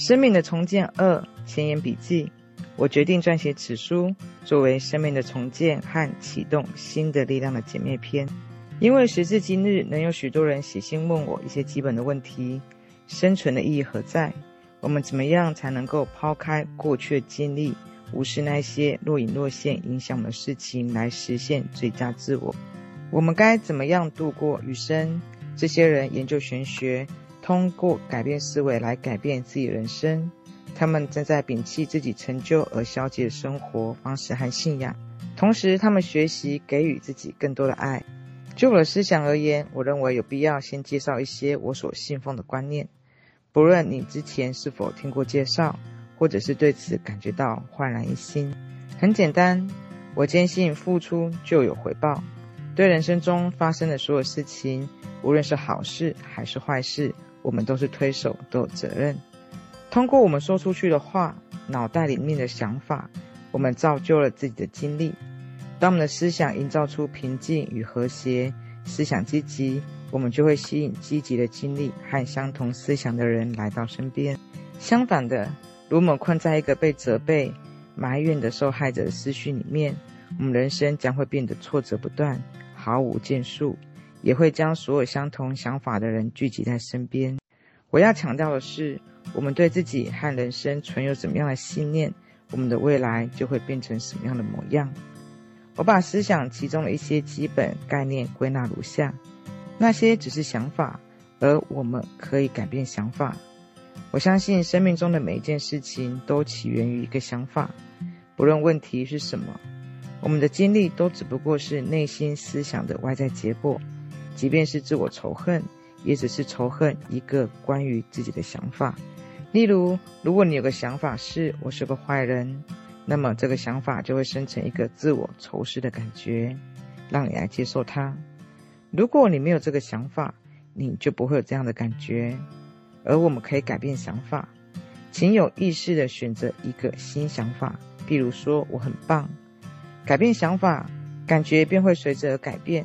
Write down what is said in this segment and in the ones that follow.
生命的重建二前言笔记。我决定撰写此书，作为生命的重建和启动新的力量的简灭篇。因为时至今日，能有许多人写信问我一些基本的问题：生存的意义何在？我们怎么样才能够抛开过去的经历，无视那些若隐若现影响我们的事情，来实现最佳自我？我们该怎么样度过余生？这些人研究玄学，通过改变思维来改变自己人生。他们正在摒弃自己成就而消极的生活方式和信仰，同时他们学习给予自己更多的爱。就我的思想而言，我认为有必要先介绍一些我所信奉的观念。不论你之前是否听过介绍，或者是对此感觉到焕然一新，很简单，我坚信付出就有回报。对人生中发生的所有事情，无论是好事还是坏事，我们都是推手，都有责任。通过我们说出去的话，脑袋里面的想法，我们造就了自己的经历。当我们的思想营造出平静与和谐，思想积极，我们就会吸引积极的经历和相同思想的人来到身边。相反的，如果我们困在一个被责备、埋怨的受害者的思绪里面，我们人生将会变得挫折不断，毫无建树，也会将所有相同想法的人聚集在身边。我要强调的是，我们对自己和人生存有怎么样的信念，我们的未来就会变成什么样的模样。我把思想其中的一些基本概念归纳如下：那些只是想法，而我们可以改变想法。我相信生命中的每一件事情都起源于一个想法，不论问题是什么，我们的经历都只不过是内心思想的外在结果。即便是自我仇恨，也只是仇恨一个关于自己的想法。例如，如果你有个想法是“我是个坏人”，那么这个想法就会生成一个自我仇视的感觉，让你来接受它。如果你没有这个想法，你就不会有这样的感觉。而我们可以改变想法，请有意识的选择一个新想法，比如说“我很棒”。改变想法，感觉便会随之而改变。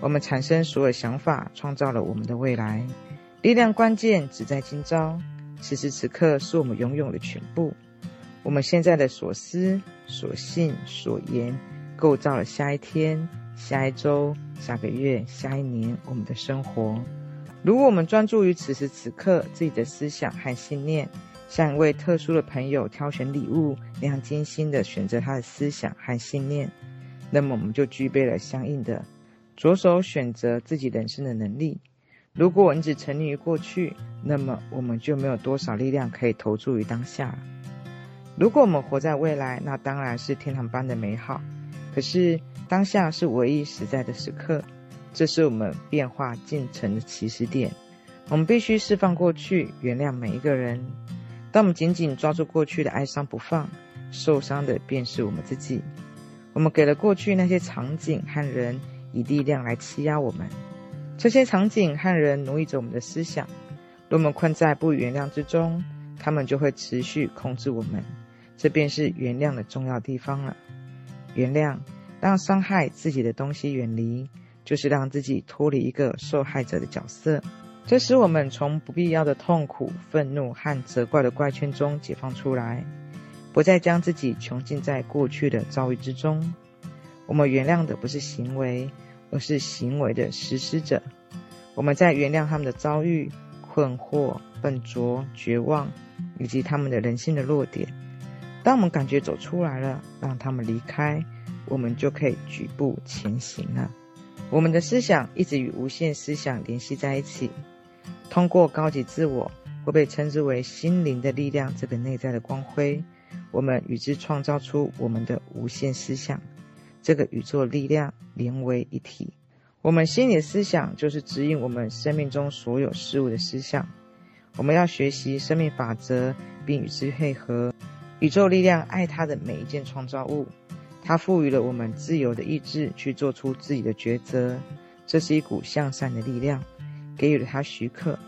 我们产生所有想法，创造了我们的未来。力量关键只在今朝。此时此刻是我们拥有的全部。我们现在的所思、所信、所言，构造了下一天、下一周、下个月、下一年我们的生活。如果我们专注于此时此刻自己的思想和信念，像一位特殊的朋友挑选礼物那样精心地选择他的思想和信念，那么我们就具备了相应的着手选择自己人生的能力。如果你只沉溺于过去，那么我们就没有多少力量可以投注于当下。如果我们活在未来，那当然是天堂般的美好。可是当下是唯一实在的时刻，这是我们变化进程的起始点。我们必须释放过去，原谅每一个人。当我们紧紧抓住过去的哀伤不放，受伤的便是我们自己。我们给了过去那些场景和人以力量来欺压我们。这些场景和人奴役着我们的思想，若我们困在不原谅之中，他们就会持续控制我们。这便是原谅的重要地方了。原谅，让伤害自己的东西远离，就是让自己脱离一个受害者的角色。这使我们从不必要的痛苦、愤怒和责怪的怪圈中解放出来，不再将自己囚禁在过去的遭遇之中。我们原谅的不是行为。而是行为的实施者。我们在原谅他们的遭遇、困惑、笨拙、绝望，以及他们的人性的弱点。当我们感觉走出来了，让他们离开，我们就可以举步前行了。我们的思想一直与无限思想联系在一起，通过高级自我，会被称之为心灵的力量这个内在的光辉，我们与之创造出我们的无限思想。这个宇宙力量连为一体，我们心里的思想就是指引我们生命中所有事物的思想。我们要学习生命法则，并与之配合。宇宙力量爱它的每一件创造物，它赋予了我们自由的意志去做出自己的抉择。这是一股向善的力量，给予了它许可，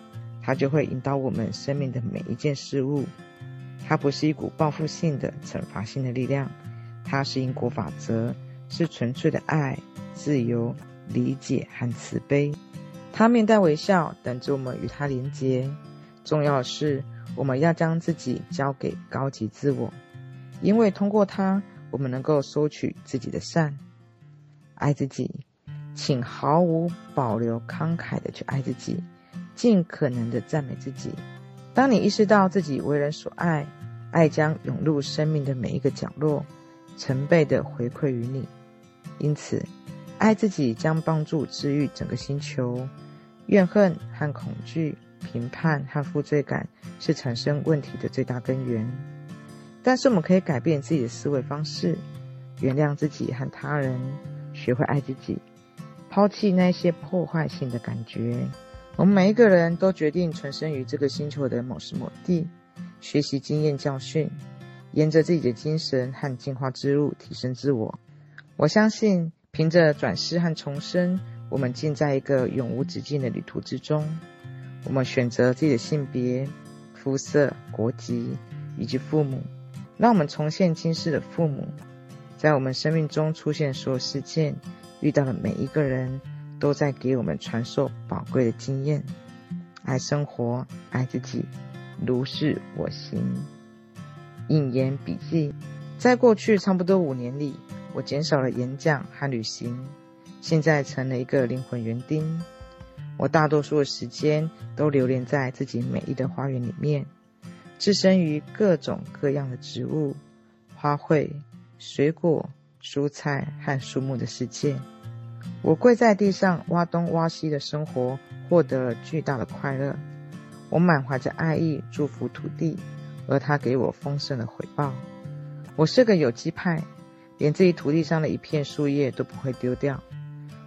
它就会引导我们生命的每一件事物。它不是一股报复性的、惩罚性的力量，它是因果法则。是纯粹的爱、自由、理解和慈悲。他面带微笑，等着我们与他连结。重要的是，我们要将自己交给高级自我，因为通过它，我们能够收取自己的善。爱自己，请毫无保留、慷慨的去爱自己，尽可能的赞美自己。当你意识到自己为人所爱，爱将涌入生命的每一个角落，成倍的回馈于你。因此，爱自己将帮助治愈整个星球。怨恨和恐惧、评判和负罪感是产生问题的最大根源。但是，我们可以改变自己的思维方式，原谅自己和他人，学会爱自己，抛弃那些破坏性的感觉。我们每一个人都决定存身于这个星球的某时某地，学习经验教训，沿着自己的精神和进化之路提升自我。我相信，凭着转世和重生。我们尽在一个永无止境的旅途之中。我们选择自己的性别、肤色、国籍以及父母，让我们重现今世的父母。在我们生命中出现所有事件，遇到的每一个人，都在给我们传授宝贵的经验。爱生活，爱自己，如是我行。引言笔记：在过去差不多五年里，我减少了演讲和旅行。现在成了一个灵魂园丁，我大多数的时间都流连在自己美丽的花园里面，置身于各种各样的植物、花卉、水果、蔬菜和树木的世界。我跪在地上挖东挖西的生活，获得了巨大的快乐。我满怀着爱意祝福土地，而它给我丰盛的回报。我是个有机派，连自己土地上的一片树叶都不会丢掉。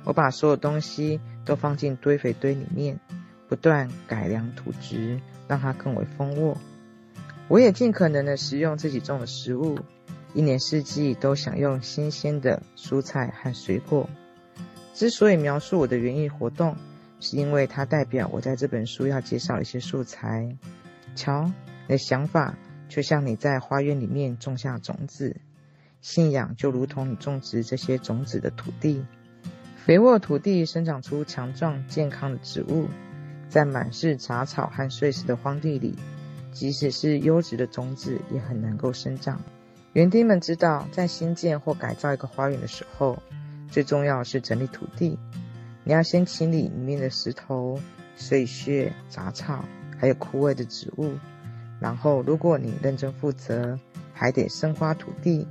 我把所有东西都放进堆肥堆里面，不断改良土质，让它更为丰沃。我也尽可能的食用自己种的食物，一年四季都享用新鲜的蔬菜和水果。之所以描述我的园艺活动，是因为它代表我在这本书要介绍一些素材。瞧，你的想法就像你在花园里面种下种子，信仰就如同你种植这些种子的土地。肥沃土地生长出强壮健康的植物，在满是杂草和碎石的荒地里，即使是优质的种子也很能够生长。园丁们知道，在新建或改造一个花园的时候，最重要是整理土地。你要先清理里面的石头、碎屑、杂草，还有枯萎的植物。然后，如果你认真负责，还得深挖土地，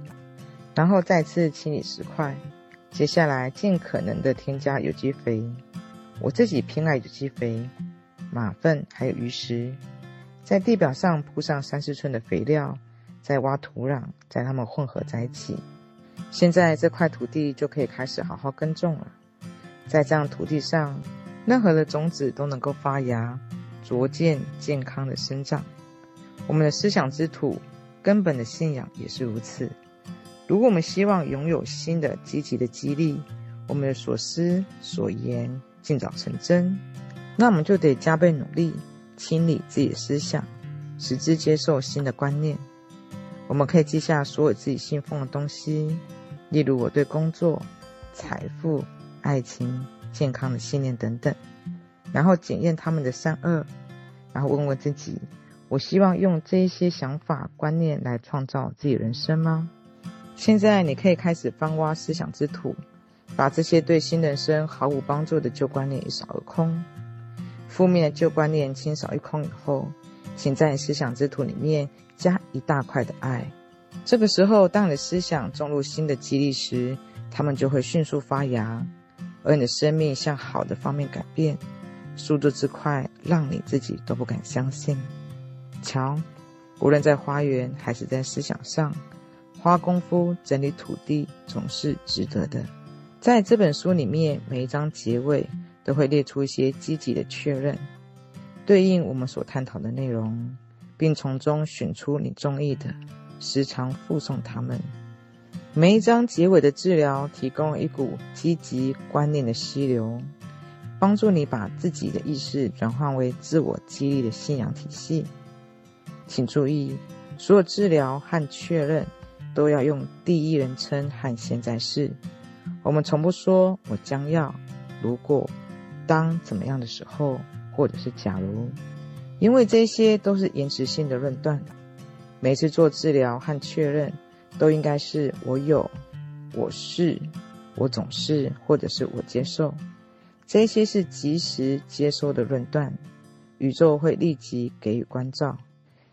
然后再次清理石块。接下来，尽可能的添加有机肥。我自己偏爱有机肥，马粪还有鱼食。在地表上铺上三四寸的肥料，再挖土壤，将它们混合在一起。现在这块土地就可以开始好好耕种了。在这样土地上，任何的种子都能够发芽、逐渐、健康的生长。我们的思想之土，根本的信仰也是如此。如果我们希望拥有新的积极的激励，我们的所思所言尽早成真，那我们就得加倍努力清理自己的思想，使之接受新的观念。我们可以记下所有自己信奉的东西，例如我对工作、财富、爱情、健康的信念等等，然后检验他们的善恶，然后问问自己：我希望用这一些想法观念来创造自己人生吗？现在你可以开始翻挖思想之土，把这些对新人生毫无帮助的旧观念一扫而空。负面的旧观念清扫一空以后，请在思想之土里面加一大块的爱。这个时候，当你的思想种入新的激励时，它们就会迅速发芽，而你的生命向好的方面改变，速度之快，让你自己都不敢相信。瞧，无论在花园还是在思想上。花功夫整理土地总是值得的。在这本书里面，每一章结尾都会列出一些积极的确认，对应我们所探讨的内容，并从中选出你中意的，时常附送它们。每一章结尾的治疗提供一股积极观念的溪流，帮助你把自己的意识转换为自我激励的信仰体系。请注意，所有治疗和确认。都要用第一人称和现在式。我们从不说“我将要”、“如果”、“当”怎么样的时候，或者是“假如”。因为这些都是延迟性的论断。每次做治疗和确认，都应该是我有、我是、我总是，或者是我接受。这些是即时接收的论断，宇宙会立即给予关照。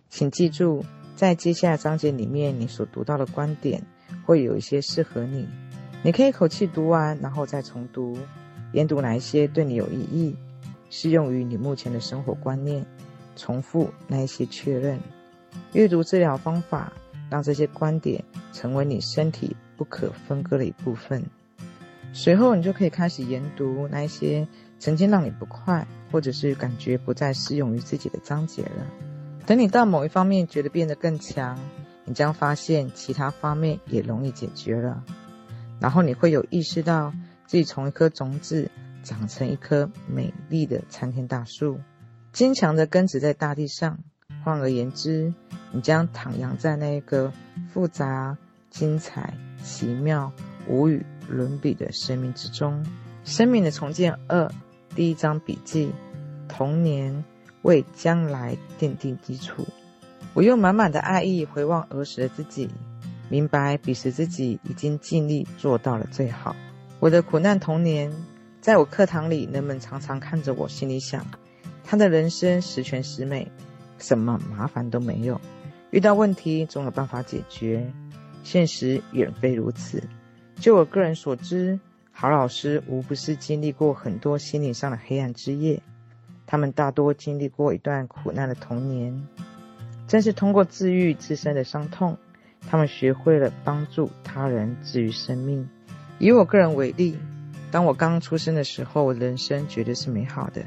请记住，在接下来章节里面，你所读到的观点会有一些适合你，你可以一口气读完，然后再重读，研读哪一些对你有意义，适用于你目前的生活观念，重复那一些确认。阅读治疗方法，让这些观点成为你身体不可分割的一部分。随后，你就可以开始研读那一些曾经让你不快，或者是感觉不再适用于自己的章节了。等你到某一方面觉得变得更强，你将发现其他方面也容易解决了。然后你会有意识到自己从一颗种子长成一棵美丽的参天大树，坚强的根植在大地上。换而言之，你将徜徉在那一个复杂、精彩、奇妙、无与伦比的生命之中。生命的重建二，第一章笔记：童年为将来奠定基础。我用满满的爱意回望儿时的自己，明白彼时自己已经尽力做到了最好。我的苦难童年，在我课堂里，人们常常看着我，心里想：他的人生十全十美。什么麻烦都没有，遇到问题总有办法解决。现实远非如此。就我个人所知，好老师无不是经历过很多心理上的黑暗之夜。他们大多经历过一段苦难的童年，正是通过治愈自身的伤痛，他们学会了帮助他人治愈生命。以我个人为例，当我刚出生的时候，人生绝对是美好的。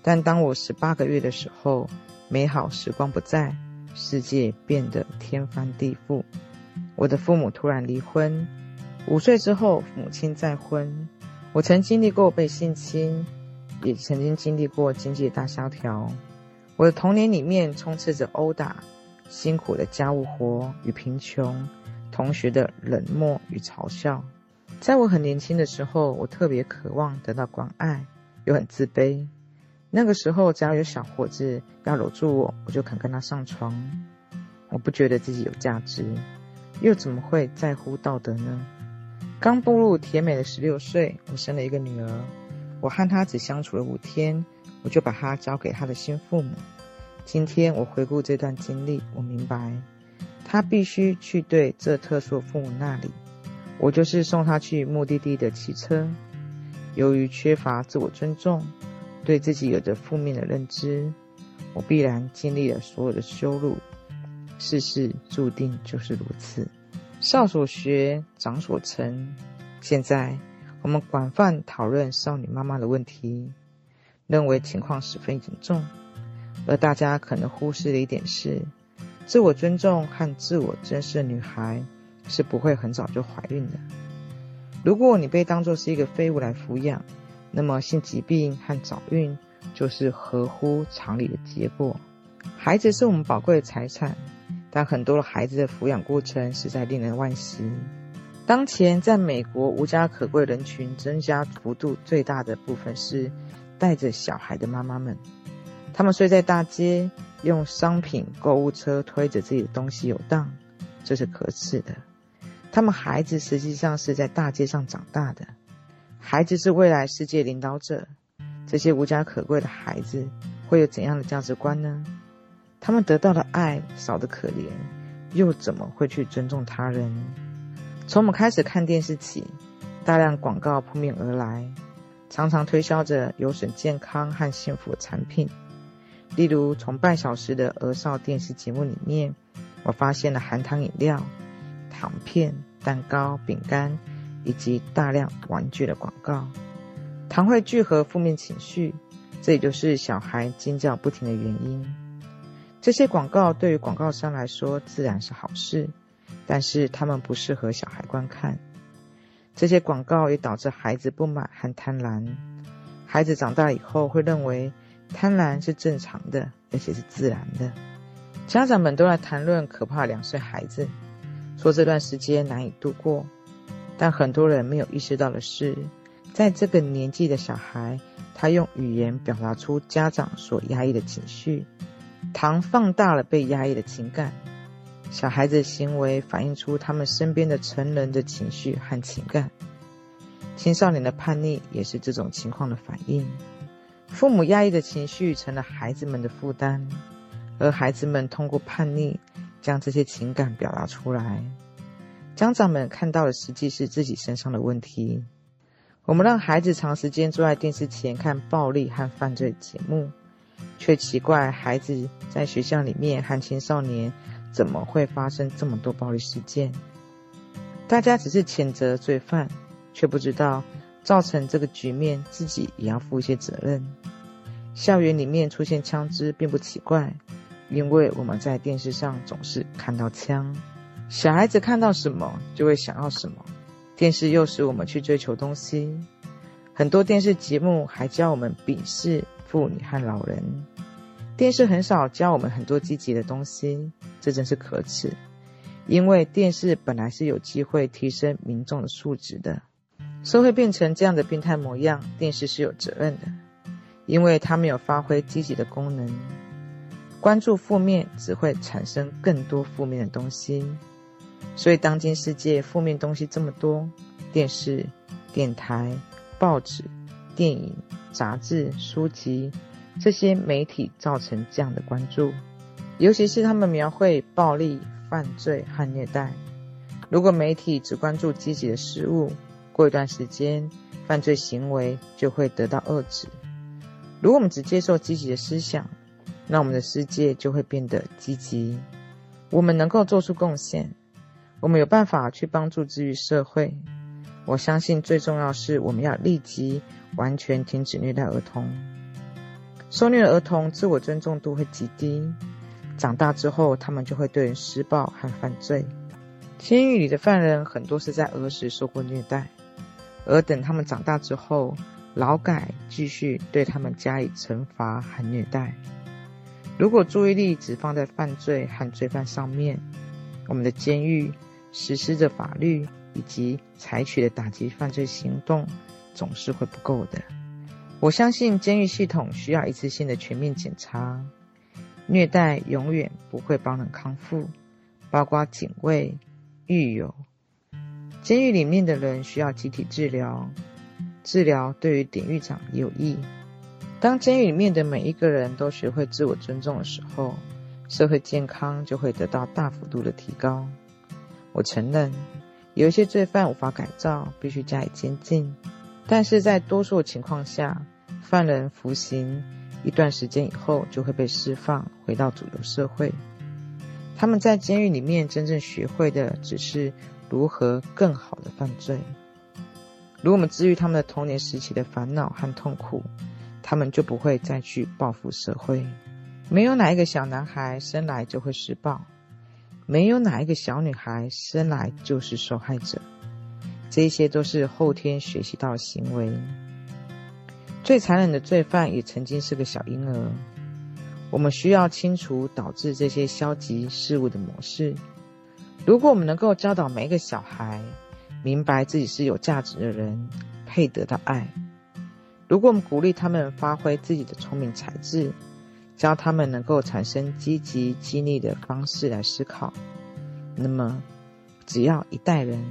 但当我十八个月的时候，美好时光不在，世界变得天翻地覆。我的父母突然离婚，五岁之后母亲再婚。我曾经历过被性侵，也曾经经历过经济大萧条。我的童年里面充斥着殴打、辛苦的家务活与贫穷，同学的冷漠与嘲笑。在我很年轻的时候，我特别渴望得到关爱，又很自卑。那个时候，只要有小伙子要搂住我，我就肯跟他上床。我不觉得自己有价值，又怎么会在乎道德呢？刚步入甜美的十六岁，我生了一个女儿。我和他只相处了五天，我就把他交给他的新父母。今天我回顾这段经历，我明白，他必须去对这特殊父母那里。我就是送他去目的地的汽车。由于缺乏自我尊重。对自己有着负面的认知，我必然经历了所有的羞辱。世事注定就是如此，少所学，长所成。现在我们广泛讨论少女妈妈的问题，认为情况十分严重。而大家可能忽视的一点是，自我尊重和自我珍视的女孩是不会很早就怀孕的。如果你被当作是一个废物来抚养，那么性疾病和早孕就是合乎常理的结果。孩子是我们宝贵的财产，但很多孩子的抚养过程实在令人惋惜。当前在美国无家可归人群增加幅度最大的部分是带着小孩的妈妈们，他们睡在大街，用商品购物车推着自己的东西游荡，这是可耻的。他们孩子实际上是在大街上长大的。孩子是未来世界领导者，这些无家可归的孩子会有怎样的价值观呢？他们得到的爱少得可怜，又怎么会去尊重他人？从我们开始看电视起，大量广告扑面而来，常常推销着有损健康和幸福的产品。例如，从半小时的儿少电视节目里面，我发现了含糖饮料、糖片、蛋糕、饼干。以及大量玩具的广告，糖会聚合负面情绪，这也就是小孩尖叫不停的原因。这些广告对于广告商来说自然是好事，但是他们不适合小孩观看。这些广告也导致孩子不满和贪婪。孩子长大以后会认为贪婪是正常的，而且是自然的。家长们都在谈论可怕两岁孩子，说这段时间难以度过。但很多人没有意识到的是，在这个年纪的小孩他用语言表达出家长所压抑的情绪，糖放大了被压抑的情感。小孩子的行为反映出他们身边的成人的情绪和情感。青少年的叛逆也是这种情况的反应。父母压抑的情绪成了孩子们的负担，而孩子们通过叛逆将这些情感表达出来。家长们看到的实际是自己身上的问题。我们让孩子长时间坐在电视前看暴力和犯罪节目，却奇怪孩子在学校里面和青少年怎么会发生这么多暴力事件。大家只是谴责罪犯。却不知道造成这个局面，自己也要负一些责任。校园里面出现枪支并不奇怪，因为我们在电视上总是看到枪。小孩子看到什么就会想要什么，电视诱使我们去追求东西。很多电视节目还教我们鄙视妇女和老人，电视很少教我们很多积极的东西，这真是可耻。因为电视本来是有机会提升民众的素质的。社会变成这样的病态模样，电视是有责任的，因为它没有发挥积极的功能。关注负面只会产生更多负面的东西，所以当今世界负面东西这么多，电视、电台、报纸、电影、杂志、书籍这些媒体造成这样的关注，尤其是他们描绘暴力、犯罪和虐待。如果媒体只关注积极的事物，过一段时间，犯罪行为就会得到遏制。如果我们只接受积极的思想，那我们的世界就会变得积极。我们能够做出贡献，我们有办法去帮助治愈社会。我相信最重要是我们要立即完全停止虐待儿童。受虐的儿童自我尊重度会极低，长大之后他们就会对人施暴和犯罪。监狱里的犯人很多是在儿时受过虐待。而等他们长大之后，劳改继续对他们加以惩罚和虐待。如果注意力只放在犯罪和罪犯上面，我们的监狱实施的法律以及采取的打击犯罪行动总是会不够的。我相信监狱系统需要一次性的全面检查。虐待永远不会帮人康复，包括警卫、狱友。监狱里面的人需要集体治疗，治疗对于典狱长有益。当监狱里面的每一个人都学会自我尊重的时候，社会健康就会得到大幅度的提高。我承认，有一些罪犯无法改造，必须加以监禁，但是在多数情况下，犯人服刑一段时间以后就会被释放，回到主流社会。他们在监狱里面真正学会的只是。如何更好的犯罪？如果我们治愈他们的童年时期的烦恼和痛苦，他们就不会再去报复社会。没有哪一个小男孩生来就会施暴，没有哪一个小女孩生来就是受害者，这些都是后天学习到的行为。最残忍的罪犯也曾经是个小婴儿。我们需要清除导致这些消极事物的模式。如果我们能够教导每一个小孩明白自己是有价值的人，配得到爱；如果我们鼓励他们发挥自己的聪明才智，教他们能够产生积极激励的方式来思考，那么只要一代人，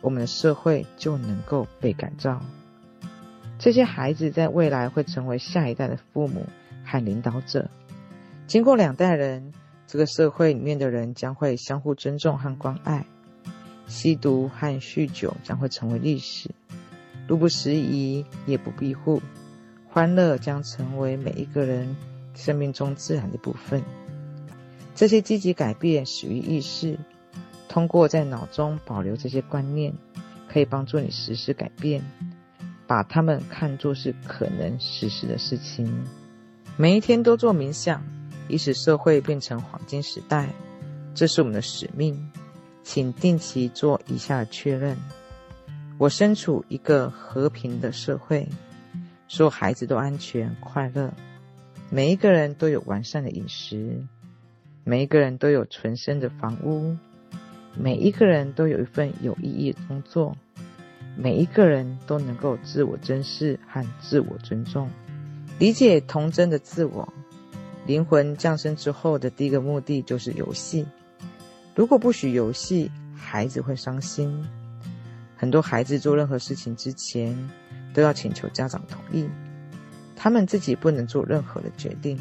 我们的社会就能够被改造。这些孩子在未来会成为下一代的父母和领导者。经过两代人。这个社会里面的人将会相互尊重和关爱，吸毒和酗酒将会成为历史，路不拾遗，夜不闭户，欢乐将成为每一个人生命中自然的部分。这些积极改变始于意识，通过在脑中保留这些观念，可以帮助你实施改变，把它们看作是可能实施的事情。每一天都做冥想。以使社会变成黄金时代，这是我们的使命。请定期做以下的确认：我身处一个和平的社会，所有孩子都安全快乐，每一个人都有完善的饮食，每一个人都有纯生的房屋，每一个人都有一份有意义的工作，每一个人都能够自我珍视和自我尊重，理解童真的自我。灵魂降生之后的第一个目的就是游戏。如果不许游戏，孩子会伤心。很多孩子做任何事情之前，都要请求家长同意，他们自己不能做任何的决定。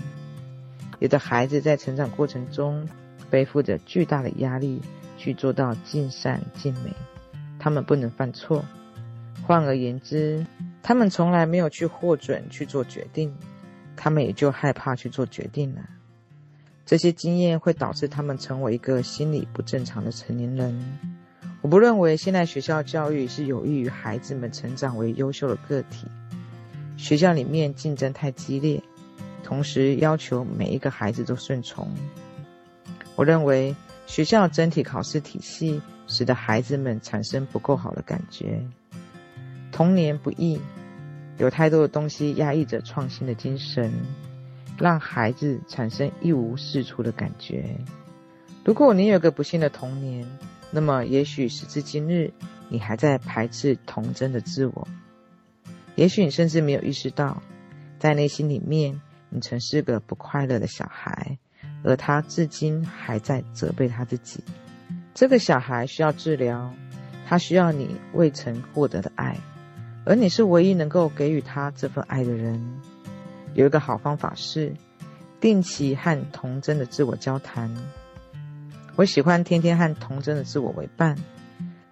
有的孩子在成长过程中背负着巨大的压力，去做到尽善尽美，他们不能犯错。换而言之，他们从来没有去获准去做决定，他们也就害怕去做决定了。这些经验会导致他们成为一个心理不正常的成年人。我不认为现在学校教育是有益于孩子们成长为优秀的个体。学校里面竞争太激烈。同时要求每一个孩子都顺从。我认为学校整体考试体系使得孩子们产生不够好的感觉。童年不易，有太多的东西压抑着创新的精神，让孩子产生一无是处的感觉。如果你有个不幸的童年，那么也许时至今日，你还在排斥童真的自我。也许你甚至没有意识到，在内心里面。你曾是个不快乐的小孩，而他至今还在责备他自己。这个小孩需要治疗，他需要你未曾获得的爱，而你是唯一能够给予他这份爱的人。有一个好方法是定期和童真的自我交谈。我喜欢天天和童真的自我为伴。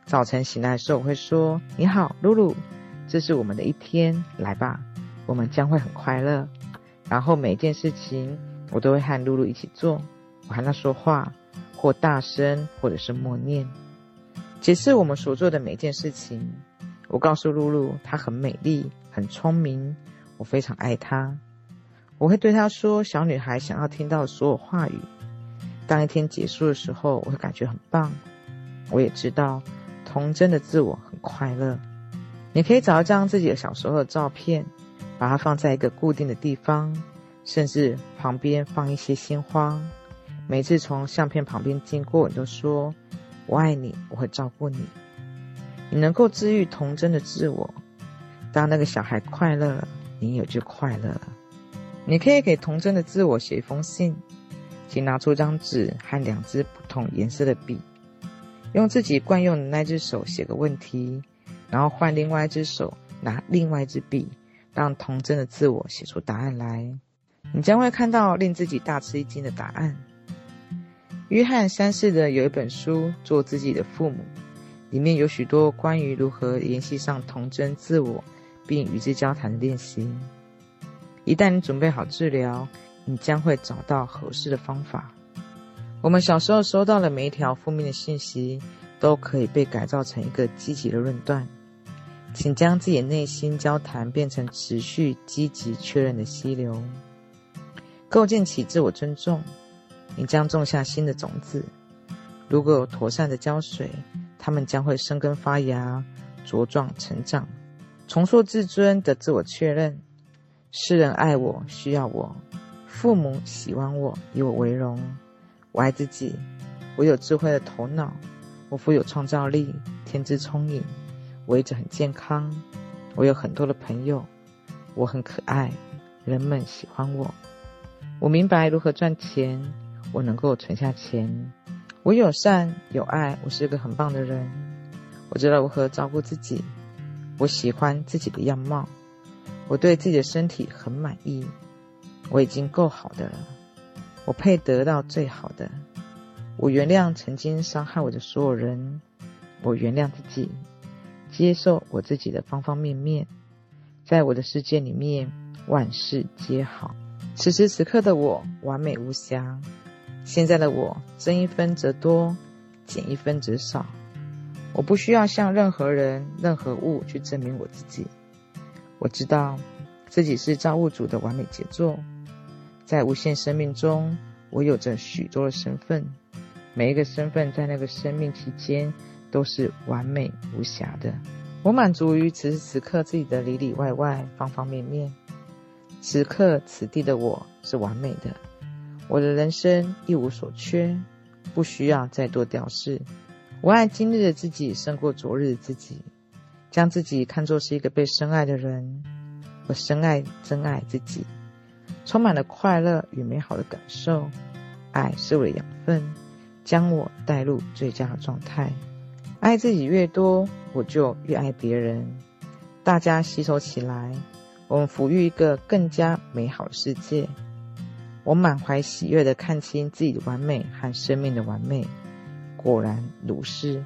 早晨醒来的时候，我会说：“你好，露露，这是我们的一天，来吧，我们将会很快乐。”然后每件事情我都会和露露一起做，我和她说话，或大声，或者是默念，解释我们所做的每件事情。我告诉露露，她很美丽，很聪明，我非常爱她。我会对她说小女孩想要听到的所有话语。当一天结束的时候，我会感觉很棒。我也知道，童真的自我很快乐。你可以找一张自己的小时候的照片。把它放在一个固定的地方，甚至旁边放一些鲜花。每次从相片旁边经过，你都说：“我爱你，我会照顾你。”你能够治愈童真的自我。当那个小孩快乐了，你也就快乐了。你可以给童真的自我写一封信，请拿出张纸和两支不同颜色的笔，用自己惯用的那只手写个问题，然后换另外一只手拿另外一支笔。让童真的自我写出答案来，你将会看到令自己大吃一惊的答案。约翰三世的有一本书《做自己的父母》，里面有许多关于如何联系上童真自我，并与之交谈的练习。一旦你准备好治疗，你将会找到合适的方法。我们小时候收到的每一条负面的信息，都可以被改造成一个积极的论断。请将自己的内心交谈变成持续积极确认的溪流，构建起自我尊重。你将种下新的种子，如果有妥善的浇水，他们将会生根发芽、茁壮成长，重塑自尊的自我确认。世人爱我，需要我；父母喜欢我，以我为荣。我爱自己，我有智慧的头脑，我富有创造力，天资聪颖。我一直很健康，我有很多的朋友，我很可爱，人们喜欢我。我明白如何赚钱，我能够存下钱。我友善有爱，我是个很棒的人。我知道如何照顾自己，我喜欢自己的样貌，我对自己的身体很满意。我已经够好的了，我配得到最好的。我原谅曾经伤害我的所有人，我原谅自己。接受我自己的方方面面，在我的世界里面，万事皆好。此时此刻的我完美无瑕，现在的我增一分则多，减一分则少。我不需要向任何人、任何物去证明我自己。我知道自己是造物主的完美杰作，在无限生命中，我有着许多的身份，每一个身份在那个生命期间。都是完美无瑕的。我满足于此时此刻自己的里里外外、方方面面。此刻此地的我是完美的，我的人生一无所缺，不需要再多雕饰。我爱今日的自己胜过昨日的自己。将自己看作是一个被深爱的人，我深爱、真爱自己，充满了快乐与美好的感受。爱是我的养分，将我带入最佳的状态。爱自己越多，我就越爱别人。大家携手起来，我们抚育一个更加美好的世界。我满怀喜悦地看清自己的完美和生命的完美，果然如是。